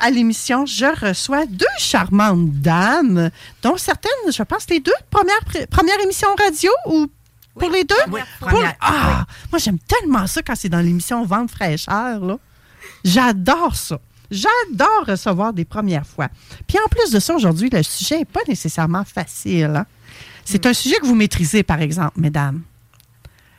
À l'émission, je reçois deux charmantes dames, dont certaines, je pense, les deux premières, premières émissions radio ou pour les deux? Oui, Pour- première, ah, Moi, j'aime tellement ça quand c'est dans l'émission Vente fraîcheur. là. J'adore ça. J'adore recevoir des premières fois. Puis en plus de ça, aujourd'hui, le sujet n'est pas nécessairement facile. hein. C'est un sujet que vous maîtrisez, par exemple, mesdames.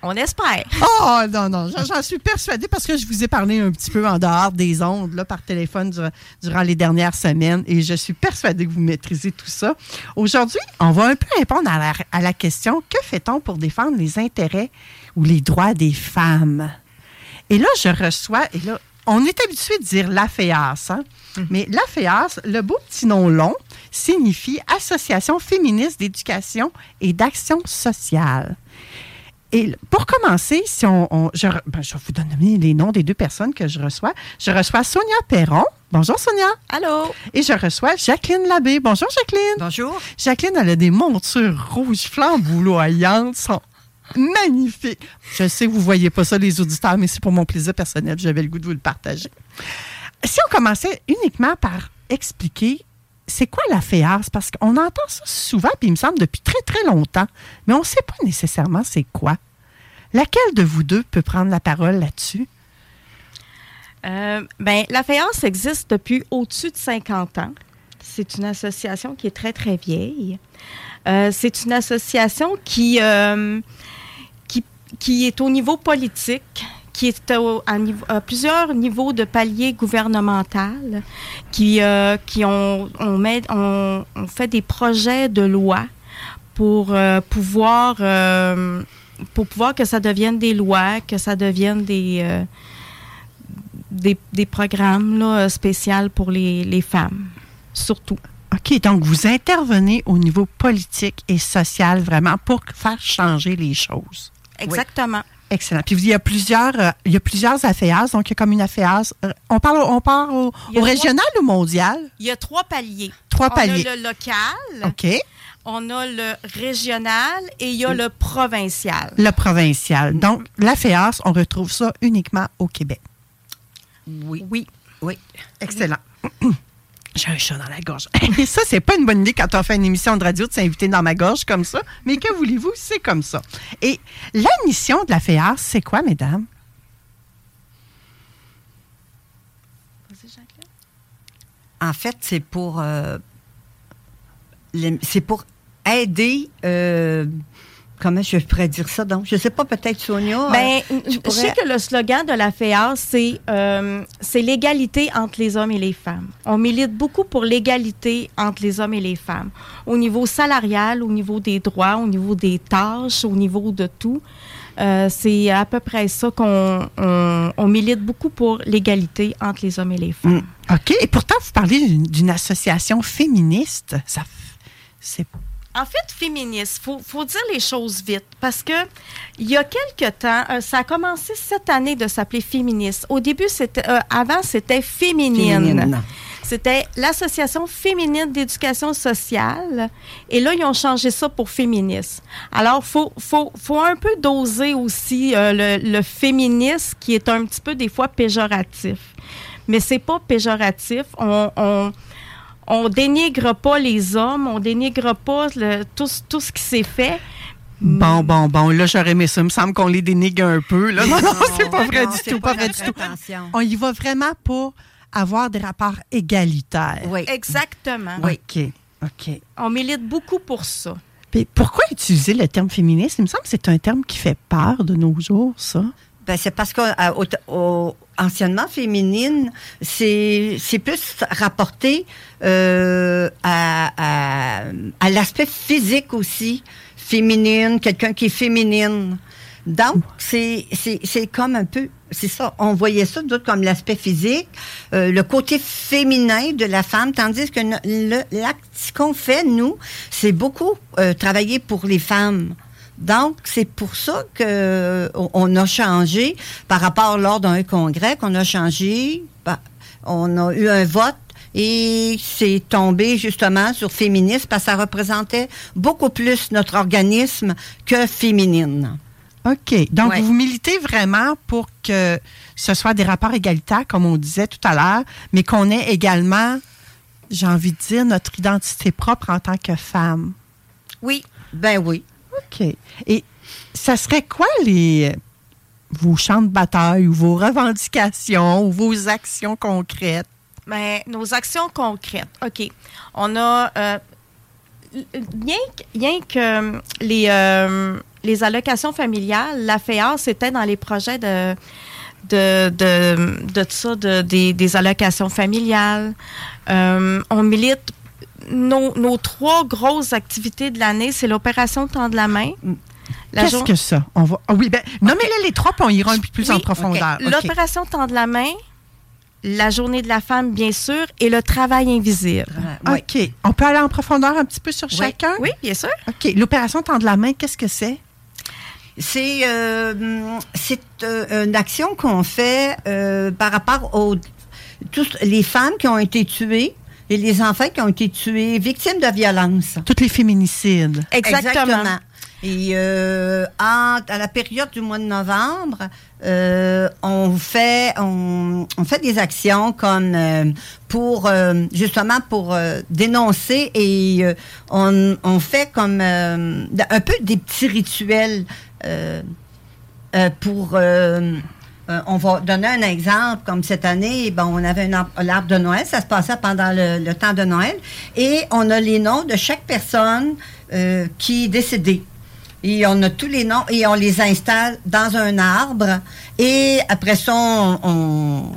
On espère. Oh non, non, j'en- suis persuadée parce que je vous ai parlé un petit peu en dehors des ondes, là, par téléphone durant, durant les dernières semaines et je suis persuadée que vous maîtrisez tout ça. Aujourd'hui, on va un peu répondre à la, à la question que fait-on pour défendre les intérêts ou les droits des femmes? Et là, je reçois, et là, on est habitué de dire la FEAS, hein? mais la FEAS, le beau petit nom long, signifie Association féministe d'éducation et d'action sociale. Et pour commencer, si on, on- je, ben, je vais vous donner les noms des deux personnes que je reçois. Je reçois Sonia Perron. Bonjour Sonia. Allô? Et je reçois Jacqueline Labbé. Bonjour Jacqueline. Bonjour. Jacqueline, elle a des montures rouges flamboyantes, sont magnifiques. Je sais, vous ne voyez pas ça, les auditeurs, mais c'est pour mon plaisir personnel. J'avais le goût de vous le partager. Si on commençait uniquement par expliquer c'est quoi la FEAS, parce qu'on entend ça souvent, puis il me semble depuis très, très longtemps, mais on ne sait pas nécessairement c'est quoi. Laquelle de vous deux peut prendre la parole là-dessus? Euh, ben, la FAIANCE existe depuis au-dessus de 50 ans. C'est une association qui est très, très vieille. Euh, c'est une association qui, euh, qui, est au niveau politique, qui est à, plusieurs niveaux de paliers gouvernemental, qui, euh, ont, fait des projets de loi pour pouvoir pour pouvoir que ça devienne des lois, que ça devienne des euh, des, des programmes là, euh, spéciaux pour les, les femmes, surtout. OK, donc vous intervenez au niveau politique et social vraiment pour faire changer les choses. Exactement. Excellent. Puis il y a plusieurs, euh, il y a plusieurs AFEAS, donc il y a comme une AFEAS. euh, on parle, on part au, trois- régional ou mondial? Il y a trois paliers. Trois on paliers. a le local, OK. On a le régional et il y a le provincial. Le provincial. Donc, l'AFEAS, on retrouve ça uniquement au Québec. Oui. Oui. Oui. Excellent. J'ai un chat dans la gorge. Et ça, c'est pas une bonne idée quand on fait une émission de radio de s'inviter dans ma gorge comme ça. Mais que voulez-vous, c'est comme ça. Et la mission de la FEAS, c'est quoi, mesdames? En fait, c'est pour, euh, c'est pour aider. euh, comment je pourrais dire ça donc? Je sais pas, peut-être Sonia. Ben, euh, tu je sais que le slogan de la FEA, c'est euh, c'est l'égalité entre les hommes et les femmes. On milite beaucoup pour l'égalité entre les hommes et les femmes, au niveau salarial, au niveau des droits, au niveau des tâches, au niveau de tout. Euh, c'est à peu près ça qu'on on, on milite beaucoup pour l'égalité entre les hommes et les femmes. Mm. OK. Et pourtant, vous parlez d'une- association féministe. Ça, c'est En fait, féministe, faut, faut dire les choses vite parce que il y a quelque temps, euh, ça a commencé cette année de s'appeler féministe. Au début, c'était, euh, avant, c'était féminine. Féminine. C'était l'association féminine d'éducation sociale. Et là, ils ont changé ça pour féministe. Alors, faut, faut, faut un peu doser aussi euh, le, le féministe qui est un petit peu des fois péjoratif. Mais c'est pas péjoratif. On, on, on dénigre pas les hommes, on dénigre pas le- tout, ce- tout ce qui s'est fait, Bon, bon, bon. Là, j'aurais aimé ça. Il me semble qu'on les dénigre un peu. Là. Non, non, c'est pas vrai non, du tout. Pas vrai du tout. On y va vraiment pour avoir des rapports égalitaires. Oui. Exactement. OK. OK. On milite beaucoup pour ça. Puis pourquoi utiliser le terme féministe? Il me semble que c'est un terme qui fait peur de nos jours, ça. Ben, c'est parce qu'anciennement féminine, c'est plus rapporté euh, à, à, l'aspect physique aussi. Féminine, quelqu'un qui est féminine. Donc, c'est comme un peu, c'est ça, on voyait ça d'autres comme l'aspect physique, euh, le côté féminin de la femme, tandis que le- qu'on fait, nous, c'est beaucoup euh, travailler pour les femmes. Donc, c'est pour ça que on- on a changé par rapport lors d'un congrès qu'on a changé. bah, on a eu un vote et c'est tombé justement sur féministe parce que ça représentait beaucoup plus notre organisme que féminine. OK. Donc, Ouais. vous militez vraiment pour que ce soit des rapports égalitaires, comme on disait tout à l'heure, mais qu'on ait également, j'ai envie de dire, notre identité propre en tant que femme. Oui. Ben oui. OK. Et ça serait quoi les vos champs de bataille ou vos revendications ou vos actions concrètes? Mais nos actions concrètes. OK. On a. euh, rien que, que euh, les, euh, les allocations familiales, la FEA, c'était dans les projets de. De, de, ça, de, des, des allocations familiales. Euh, on milite. Nos, nos trois grosses activités de l'année, c'est l'opération Temps de la main. Qu'est-ce jour- que ça? On va. ah oui, ben, nommez-les les trois, puis on ira un peu plus Oui, en profondeur. L'opération Temps de la main, la journée de la femme, bien sûr, et le travail invisible. Oui. OK. On peut aller en profondeur un petit peu sur Oui. chacun? Oui, bien sûr. OK. L'opération Tendre la main, qu'est-ce que c'est? C'est euh, c'est euh, une action qu'on fait euh, par rapport aux tous les femmes qui ont été tuées et les enfants qui ont été tués victimes de violences. Toutes les féminicides. Exactement. Et euh, en- à la période du mois de novembre, euh, on fait on, on fait des actions comme euh, pour euh, justement pour euh, dénoncer et euh, on, on fait comme euh, un peu des petits rituels euh, euh, pour euh, on va donner un exemple, comme cette année, bon, on avait l'arbre de Noël, ça se passait pendant le, temps de Noël, et on a les noms de chaque personne euh, qui est décédée. Et on a tous les noms et on les installe dans un arbre. Et après ça, on,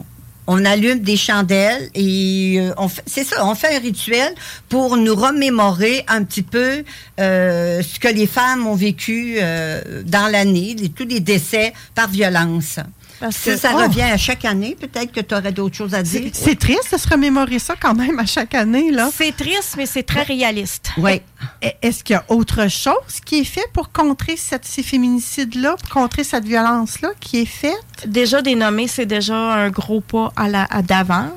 allume des chandelles et euh, on c'est ça, on fait un rituel pour nous remémorer un petit peu ce que les femmes ont vécu dans l'année, tous les décès par violence. Parce Si que- ça oh. revient à chaque année, peut-être que tu aurais d'autres choses à dire. C'est triste de se remémorer ça quand même à chaque année, là. C'est triste, mais c'est très réaliste. Oui. E- Est-ce qu'il y a autre chose qui est fait pour contrer cette, ces féminicides-là, pour contrer cette violence-là qui est faite? Déjà dénommé, c'est déjà un gros pas à la à d'avant.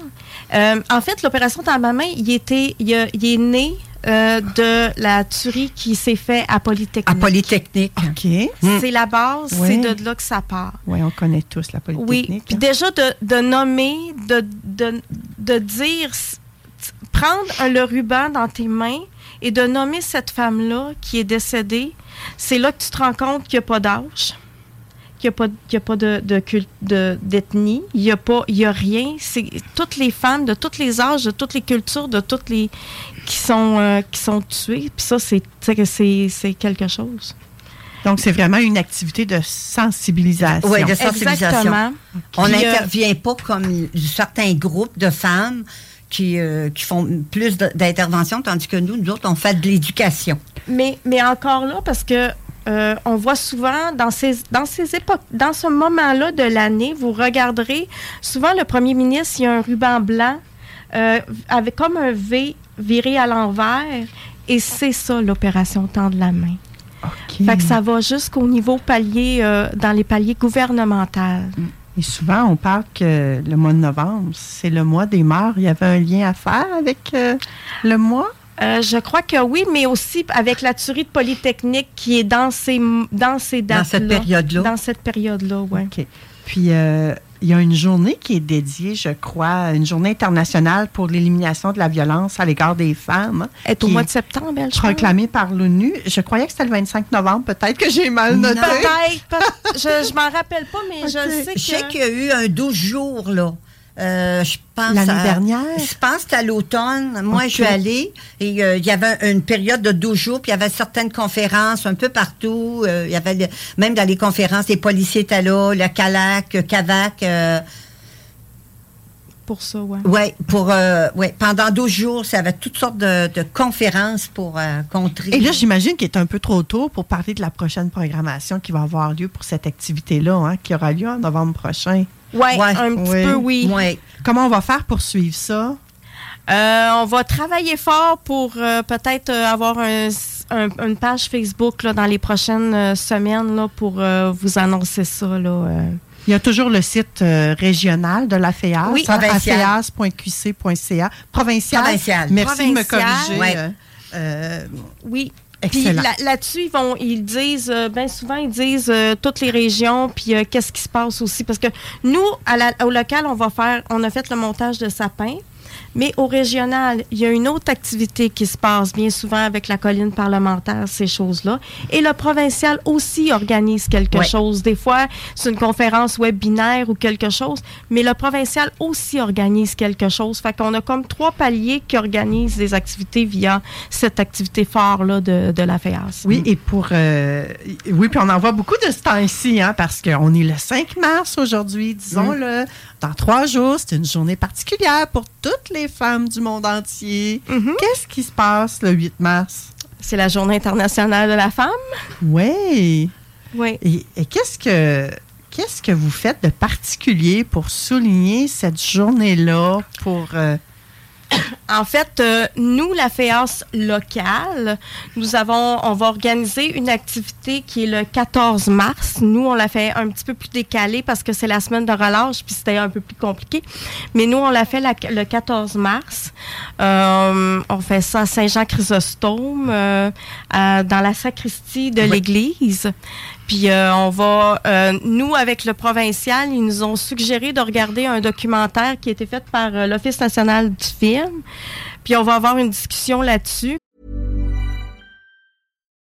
Euh, en fait, l'opération dans ma main, il était, il, a- il est né euh, de la tuerie qui s'est faite à Polytechnique. À Polytechnique. OK. Mm. C'est la base, c'est de là que ça part. Oui, on connaît tous la Oui, Polytechnique. puis hein. déjà de, de nommer, de, de, de dire, prendre un- le ruban dans tes mains et de nommer cette femme-là qui est décédée, c'est là que tu te rends compte qu'il n'y a pas d'âge, qu'il n'y a a pas de, de culte, de, d'ethnie, il n'y a, pas- il y a rien. C'est toutes les femmes de tous les âges, de toutes les cultures, de toutes les qui sont, euh, qui sont tuées. Puis ça, c'est, c'est, que c'est, c'est quelque chose. Donc, c'est vraiment une activité de sensibilisation. Oui, de sensibilisation. Exactement. On euh, n'intervient pas comme certains groupes de femmes qui, euh, qui font plus d'intervention, tandis que nous, nous autres, on fait de l'éducation. Mais, mais encore là, parce que euh, on voit souvent dans ces, dans ces époques, dans ce moment-là de l'année, vous regarderez, souvent le premier ministre, il y a un ruban blanc euh, avec comme un V viré à l'envers. Et c'est ça l'opération Tendre la main. Fait que ça va jusqu'au niveau palier, euh, dans les paliers gouvernementaux. Et souvent, on parle que le mois de novembre, c'est le mois des morts. Il y avait un lien à faire avec euh, le mois? Euh, je crois que oui, mais aussi avec la tuerie de Polytechnique qui est dans ces, dans ces dates-là. Dans cette période-là. Dans cette période-là, oui. OK. Puis, euh, il y a une journée qui est dédiée, je crois, une journée internationale pour l'élimination de la violence à l'égard des femmes. Elle est au mois de septembre, elle, je. Proclamée par l'ONU. Je croyais que c'était le 25 novembre. Peut-être que j'ai mal noté. Peut-être. peut- je je m'en rappelle pas, mais je Ok. sais Je sais que... qu'il y a eu un 12 jours, là. Euh, je pense L'année dernière? Je pense que c'était à l'automne. Moi, je suis allée et euh, il y avait une période de 12 jours, puis il y avait certaines conférences un peu partout. Euh, il y avait le- même dans les conférences, les policiers étaient là, le CALAC, le CAVAC. Pour ça, ouais. ouais, pour, euh, ouais, pendant 12 jours, ça avait toutes sortes de, de conférences pour contrer. Et là, j'imagine qu'il est un peu trop tôt pour parler de la prochaine programmation qui va avoir lieu pour cette activité-là, hein, qui aura lieu en novembre prochain. Ouais, Ouais. un petit Oui. peu, oui. Ouais. Comment on va faire pour suivre ça? Euh, on va travailler fort pour euh, peut-être euh, avoir un- un- une page Facebook là, dans les prochaines semaines là, pour vous annoncer ça. Là. Il y a toujours le site euh, régional de la FEAS, Oui, hein, provincial. Provincial. Merci de me corriger. Ouais. euh, Oui. Puis là- là-dessus, ils vont, ils disent, euh, bien souvent, ils disent euh, toutes les régions, puis euh, qu'est-ce qui se passe aussi. Parce que nous, à la- au local, on va faire, on a fait le montage de sapin. Mais au régional, il y a une autre activité qui se passe bien souvent avec la colline parlementaire, ces choses-là. Et le provincial aussi organise quelque Ouais. chose. Des fois, c'est une conférence webinaire ou quelque chose, mais le provincial aussi organise quelque chose. Fait qu'on a comme trois paliers qui organisent des activités via cette activité phare-là de, de la FEAS. Oui, et pour. euh, oui, puis on en voit beaucoup de ce temps-ci, hein, parce qu'on est le 5 mars aujourd'hui, disons-le. Dans trois jours, c'est une journée particulière pour toutes les femmes du monde entier. Mhm. Qu'est-ce qui se passe le 8 mars? C'est la Journée internationale de la femme? Oui. Oui. Et, et qu'est-ce que. Qu'est-ce que vous faites de particulier pour souligner cette journée-là pour euh, En fait, euh, nous, la FEAS locale, nous avons, on va organiser une activité qui est le 14 mars. Nous, on l'a fait un petit peu plus décalé parce que c'est la semaine de relâche, puis c'était un peu plus compliqué. Mais nous, on l'a fait la- le 14 mars. Euh, on fait ça à Saint-Jean-Chrysostome, euh, dans la sacristie de l'église. Puis euh, on va, euh, nous avec le provincial, ils nous ont suggéré de regarder un documentaire qui a été fait par euh, l'Office national du film. Puis on va avoir une discussion là-dessus.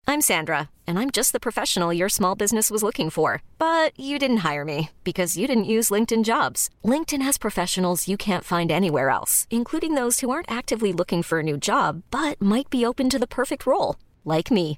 I'm Sandra, and I'm just the professional your small business was looking for. But you didn't hire me because you didn't use LinkedIn jobs. LinkedIn has professionals you can't find anywhere else, including those who aren't actively looking for a new job but might be open to the perfect role, like me.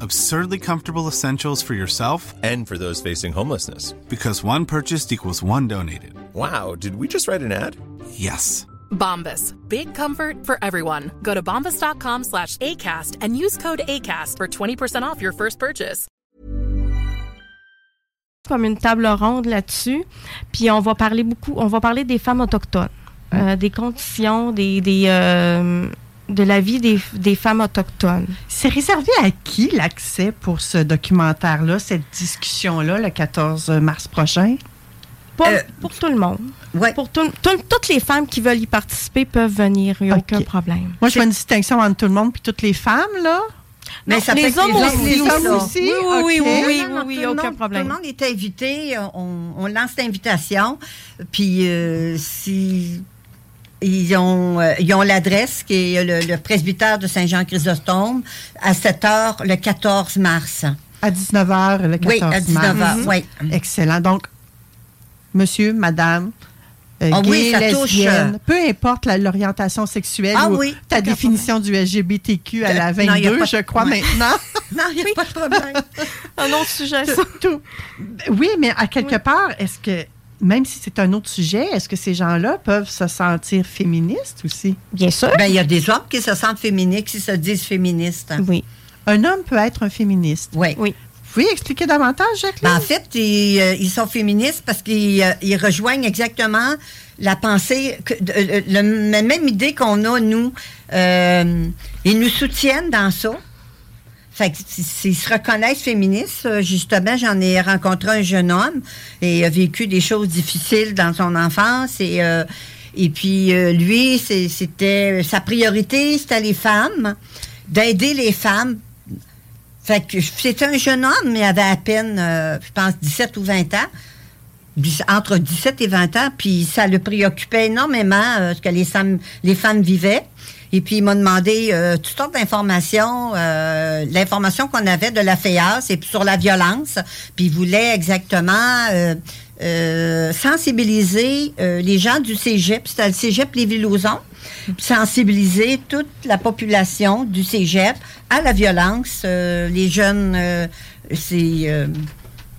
Absurdly comfortable essentials for yourself And for those facing homelessness. because one purchased equals one donated. Wow, did we just write an ad? Yes. Bombas. Big comfort for everyone. Go to bombas.com slash ACAST and use code ACAST for 20% off your first purchase. comme une table ronde là-dessus. Puis on va parler beaucoup, on va parler des femmes autochtones, euh, des conditions, des, des, euh, de la vie des, des femmes autochtones. C'est réservé à qui l'accès pour ce documentaire-là, cette discussion-là, le 14 mars prochain? Pour, Euh, pour tout le monde. Ouais. Pour tout- tout- toutes les femmes qui veulent y participer peuvent venir, il n'y a aucun problème. Moi, je fais une distinction entre tout le monde et toutes les femmes, là. Mais Non, ça les fait que hommes les aussi. les hommes hommes aussi. aussi? Oui, oui, oui, oui, oui, oui, aucun monde- problème. Tout le monde est invité. On, on lance l'invitation. Puis, euh, si ils ont euh, ils ont l'adresse qui est le, le presbytère de Saint-Jean-Chrysostome à 7 heures le 14 mars. À 19h, le 14 Oui, à 19 mars. heures. Oui. Excellent. Donc, monsieur, madame, euh, gay, oui, ça touche, lesbienne, euh, peu importe la- l'orientation sexuelle Ah ou oui, ta définition du LGBTQ à la Euh, non, il y a 22, pas- je crois maintenant. Non, il n'y a pas de problème. Un autre sujet, ça. Tout- Oui, mais à quelque part, est-ce que, même si c'est un autre sujet, est-ce que ces gens-là peuvent se sentir féministes aussi? Bien sûr. Ben, il y a des hommes qui se sentent féministes, qui se disent féministes. Oui. Un homme peut être un féministe. Oui. Oui. Vous pouvez expliquer davantage, Jacqueline? Ben, en fait, ils, euh, ils sont féministes parce qu'ils euh, ils rejoignent exactement la pensée, que, de- euh, le- la même idée qu'on a, nous. Euh, ils nous soutiennent dans ça. Fait se reconnaissent féministes. Euh, Justement, j'en ai rencontré un jeune homme et a vécu des choses difficiles dans son enfance. Et, euh, et puis, euh, lui, c'était sa priorité, c'était les femmes, d'aider les femmes fait que c'était un jeune homme, mais il avait à peine, je pense, 17 ou 20 ans. Entre 17 et 20 ans, puis ça le préoccupait énormément ce que les les femmes vivaient. Et puis il m'a demandé euh, toutes sortes d'informations, euh, l'information qu'on avait de la FEAS et puis sur la violence. Puis il voulait exactement euh, euh, sensibiliser euh, les gens du cégep, c'était le cégep Lévis-Lauzon, sensibiliser toute la population du cégep à la violence. Euh, les jeunes, c'est...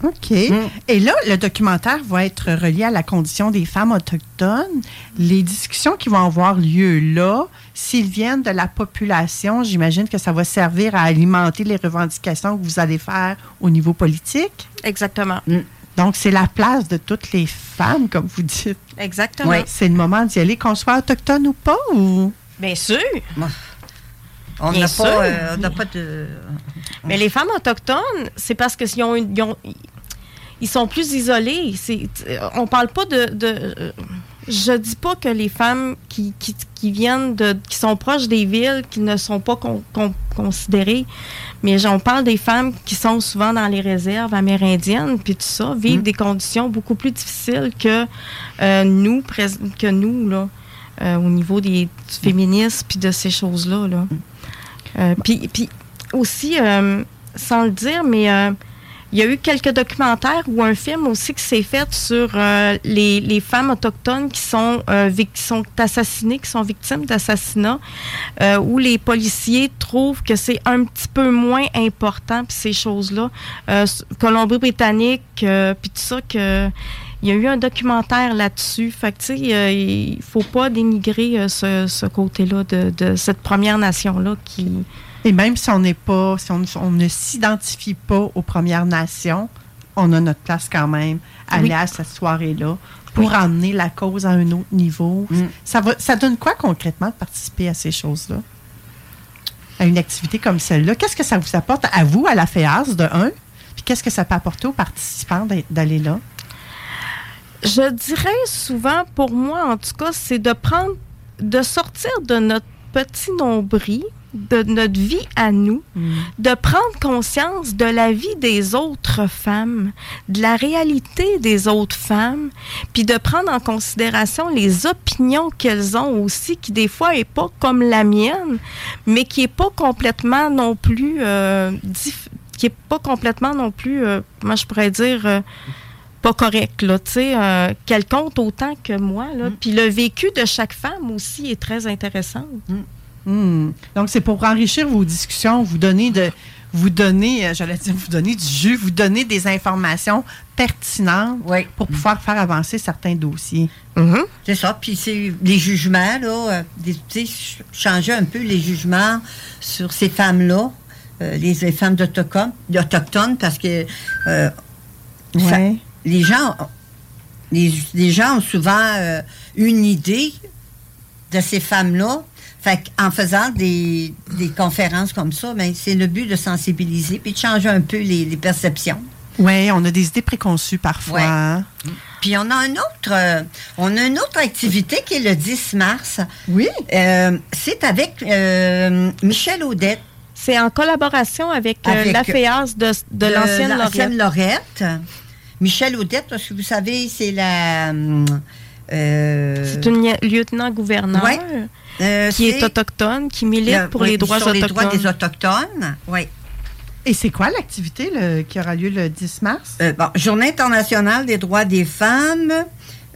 OK. Mm. Et là, le documentaire va être relié à la condition des femmes autochtones. Les discussions qui vont avoir lieu là, s'ils viennent de la population, j'imagine que ça va servir à alimenter les revendications que vous allez faire au niveau politique. Exactement. Donc, c'est la place de toutes les femmes, comme vous dites. Exactement. Ouais. C'est le moment d'y aller, qu'on soit autochtone ou pas, ou... Bien sûr. On n'a pas, euh, on n'a pas de... Mais les femmes autochtones, c'est parce que ils ont, une- ils ont- ils sont plus isolés. On parle pas de, de- je dis pas que les femmes qui, qui, qui viennent de, qui sont proches des villes, qui ne sont pas con- con- considérées, mais on parle des femmes qui sont souvent dans les réserves amérindiennes, puis tout ça, vivent des conditions beaucoup plus difficiles que euh, nous, que nous là, euh, au niveau des, du féminisme puis de ces choses-là. Là. Euh, puis, aussi, euh, sans le dire, mais euh, il y a eu quelques documentaires ou un film aussi qui s'est fait sur les, les femmes autochtones qui sont, qui sont assassinées, qui sont victimes d'assassinats, où les policiers trouvent que c'est un petit peu moins important, puis ces choses-là. Colombie-Britannique, puis tout ça, que il y a eu un documentaire là-dessus. Fait que, tu sais, euh, il faut pas dénigrer euh, ce, ce côté-là de, de cette première nation-là qui... Et même si on n'est pas, si on, on ne s'identifie pas aux Premières Nations, on a notre place quand même à Oui. aller à cette soirée-là pour emmener la cause à un autre niveau. Mm. Ça, va, ça donne quoi concrètement de participer à ces choses-là? À une activité comme celle-là? Qu'est-ce que ça vous apporte à vous, à la FEAS, de un? Puis qu'est-ce que ça peut apporter aux participants d'aller là? Je dirais souvent, pour moi en tout cas, c'est de prendre, de sortir de notre petit nombril, de notre vie à nous, de prendre conscience de la vie des autres femmes, de la réalité des autres femmes, puis de prendre en considération les opinions qu'elles ont aussi, qui des fois est pas comme la mienne, mais qui est pas complètement non plus, euh, qui est pas complètement non plus, euh, moi je pourrais dire. euh, pas correct, là, tu sais, euh, qu'elle compte autant que moi, là. Puis le vécu de chaque femme aussi est très intéressant. Hmm. Donc, c'est pour enrichir vos discussions, vous donner de vous donner, euh, j'allais dire, vous donner du jus, vous donner des informations pertinentes Oui. pour pouvoir faire avancer certains dossiers. Mhm. C'est ça. Puis c'est les jugements, là, euh, des- tu sais, ch- changer un peu les jugements sur ces femmes-là, euh, les, les femmes d'Autochtones, d'Autochtones, parce que euh, ça-. Les gens, les, les gens ont souvent euh, une idée de ces femmes-là. Fait en faisant des, des conférences comme ça, ben, c'est le but de sensibiliser puis de changer un peu les, les perceptions. Oui, on a des idées préconçues parfois. Ouais. hein? Puis on a un autre, euh, on a une autre activité qui est le 10 mars. Oui. Euh, c'est avec euh, Michel Audette C'est en collaboration avec, euh, Avec, la FEAS de, de l'ancienne Lorette. Michel Audette, parce que vous savez, c'est la. euh, C'est une lieutenant-gouverneur Ouais. euh, qui est autochtone, qui milite le- pour oui, les droits sur les droits des Autochtones. Oui. Et c'est quoi l'activité qui aura lieu le 10 mars? Euh, bon, Journée internationale des droits des femmes.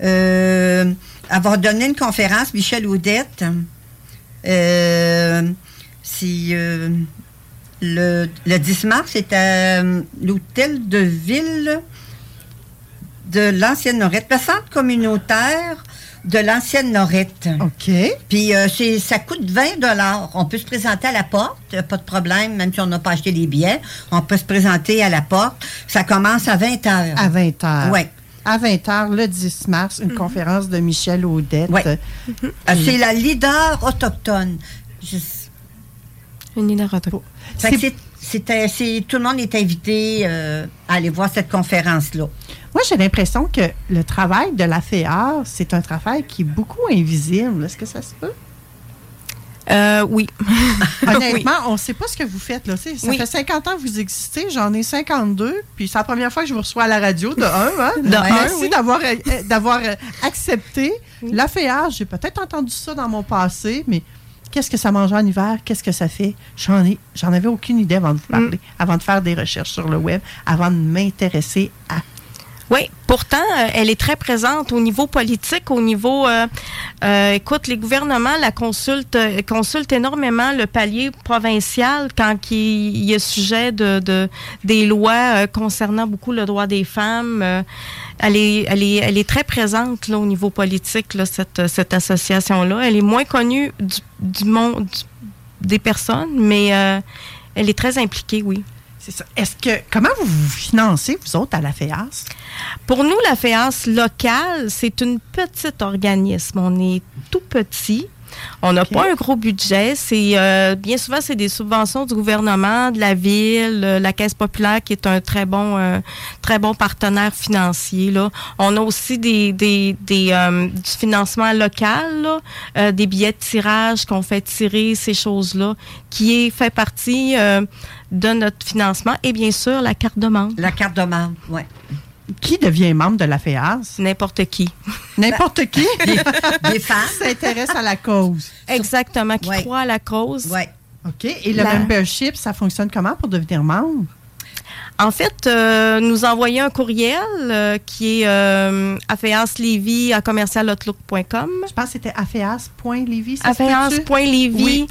Euh, avoir donné une conférence, Michel Audette. Euh, c'est euh, le, le 10 mars, c'est à euh, l'hôtel de ville de l'ancienne Norette, le centre communautaire de l'ancienne Lorette. OK. Puis euh, c'est, ça coûte 20 dollars. On peut se présenter à la porte, pas de problème, même si on n'a pas acheté les billets. On peut se présenter à la porte. Ça commence à 20 heures. À 20 h. Oui. À 20 h, le 10 mars, une conférence de Michel Audette. Ouais. Euh, c'est la leader autochtone. Je- Une leader autochtone. Fait que C'est- c'est- c'était- c'est- tout le monde est invité euh, à aller voir cette conférence-là. Moi, j'ai l'impression que le travail de la FEAR, c'est un travail qui est beaucoup invisible. Est-ce que ça se peut? Euh, oui. Honnêtement, on ne sait pas ce que vous faites. Là. Ça Oui. fait 50 ans que vous existez, j'en ai 52, puis c'est la première fois que je vous reçois à la radio, de un. Hein? De un, Merci oui. d'avoir, euh, euh, euh, accepté. La FEAR, j'ai peut-être entendu ça dans mon passé, mais qu'est-ce que ça mange en hiver? Qu'est-ce que ça fait? J'en, ai, j'en avais aucune idée avant de vous parler, avant de faire des recherches sur le web, avant de m'intéresser à Oui, pourtant, euh, elle est très présente au niveau politique, au niveau... euh, euh, écoute, les gouvernements la consultent, euh, consultent énormément le palier provincial quand il, y a sujet de, de- des lois euh, concernant beaucoup le droit des femmes. elle, est, elle, est, elle est très présente là, au niveau politique, là, cette, cette association-là. Elle est moins connue du, du monde du- des personnes, mais euh, elle est très impliquée, oui. C'est ça. Est-ce que comment vous vous financez, vous autres, à la FEAS? Pour nous, la FEAS locale, c'est une petite organisme. On est tout petit. On n'a pas un gros budget. C'est euh, bien souvent c'est des subventions du gouvernement, de la ville, euh, la Caisse populaire qui est un très bon euh, très bon partenaire financier. Là, on a aussi des des, des euh, du financement local, là, euh, des billets de tirage qu'on fait tirer ces choses là, qui est fait partie euh, de notre financement et bien sûr la carte de membre. La carte de membre, oui. Qui devient membre de la FEAS? N'importe qui. N'importe qui? Des femmes. s'intéresse à la cause. Exactement, qui Ouais. croit à la cause. Oui. OK. Et le La- membership, ça fonctionne comment pour devenir membre? En fait, euh, nous envoyer un courriel euh, qui est euh, affairslevy à commercialoutlook.com. Je pense que c'était Oui,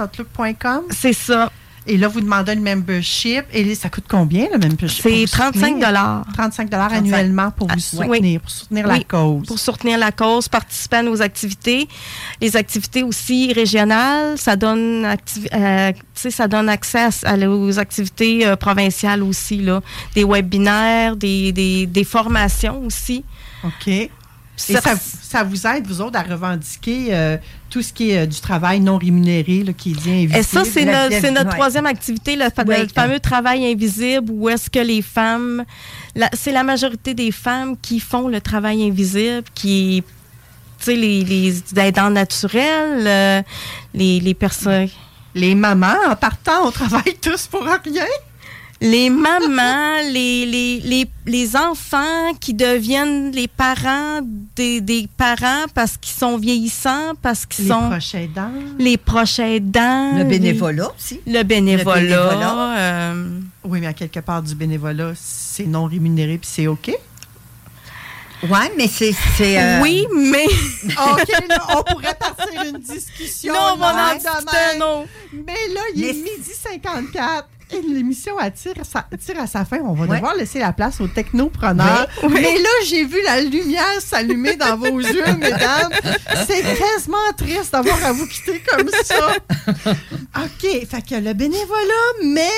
outlook.com. c'est ça. Et là, vous demandez le membership. Et ça coûte combien, le membership? C'est pour vous 35 soutenir? dollars 35 annuellement pour vous Ah, soutenir, oui. pour soutenir la cause. pour soutenir la cause, participer à nos activités. Les activités aussi régionales, ça donne, euh, ça donne accès à- aux activités euh, provinciales aussi, là. des webinaires, des, des, des formations aussi. OK. Et Ça- vous aide, vous autres, à revendiquer euh, tout ce qui est euh, du travail non rémunéré, là, qui est invisible. Et ça, c'est notre, troisième activité, le, fameux travail invisible, où est-ce que les femmes, c'est la majorité des femmes qui font le travail invisible, qui, tu sais, les, les aidants naturels, euh, les, les personnes, Les mamans, en partant, on travaille tous pour rien. Les mamans, les, les, les, les enfants qui deviennent les parents des, des parents parce qu'ils sont vieillissants, parce qu'ils Les sont proches aidants. les proches aidants. Le les- bénévolat aussi. Le bénévolat. Le bénévolat. euh, Oui, mais à quelque part, du bénévolat, c'est non rémunéré, puis c'est OK. Oui, mais c'est. c'est, euh, Oui, mais. OK, là, on pourrait partir une discussion. non, on en discuter, non. Mais là, il est midi 54 et l'émission elle tire, à sa, tire à sa fin. On va Ouais. devoir laisser la place aux technopreneurs. Mais là, j'ai vu la lumière s'allumer dans vos yeux, mesdames. C'est quasiment triste d'avoir à vous quitter comme ça. OK, fait que le bénévolat, mais,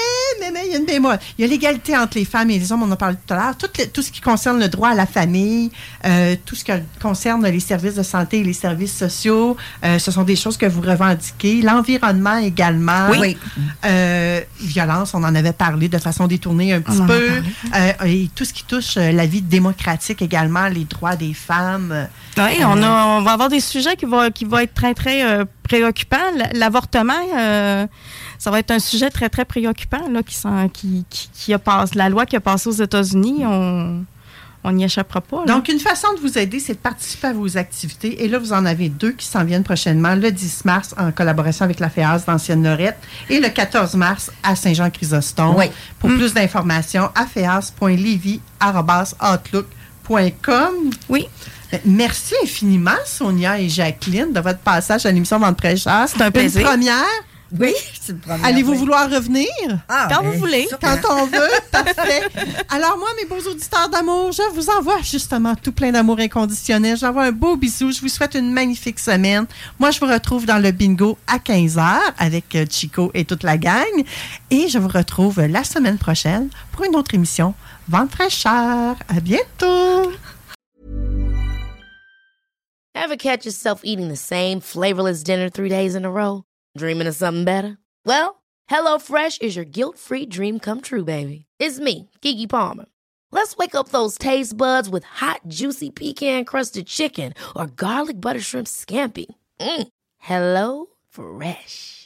mais, il y a une bémol. Il y a l'égalité entre les femmes et les hommes, on en a parlé tout à l'heure. Tout, le- tout ce qui concerne le droit à la famille, euh, tout ce qui concerne les services de santé et les services sociaux, euh, ce sont des choses que vous revendiquez. L'environnement également. Oui. Euh, violence, on en avait parlé de façon détournée un petit a peu. Euh, et tout ce qui touche la vie démocratique également, les droits des femmes. Oui, on, a, on va avoir des sujets qui vont, qui vont être très, très préoccupants. L- L'avortement, euh, ça va être un sujet très, très préoccupant là, qui, s'en- qui, qui, qui a passé, la loi qui a passé aux États-Unis. On on n'y échappera pas. là. Donc, une façon de vous aider, c'est de participer à vos activités. Et là, vous en avez deux qui s'en viennent prochainement, le 10 mars en collaboration avec la FEAS d'Ancienne Lorette et le 14 mars à Saint-Jean-Chrysostome. Oui. Pour plus d'informations, oui, Merci infiniment, Sonia et Jacqueline, de votre passage à l'émission Vente très cher. C'est un plaisir. Une première. Oui, c'est le premier. Allez-vous vouloir revenir? Ah, Quand ben, vous voulez. sûrement. Quand on veut, parfait. Alors moi, mes beaux auditeurs d'amour, je vous envoie justement tout plein d'amour inconditionnel. J'envoie un beau bisou. Je vous souhaite une magnifique semaine. Moi, je vous retrouve dans le bingo à 15h avec euh, Chico et toute la gang. Et je vous retrouve la semaine prochaine pour une autre émission. Vente fraîcheur. À bientôt. Ever catch yourself eating the same flavorless dinner three days in a row? Dreaming of something better? Well, HelloFresh is your guilt-free dream come true, baby. It's me, Kiki Palmer. Let's wake up those taste buds with hot, juicy pecan-crusted chicken or garlic butter shrimp scampi. Mm. Hello Fresh.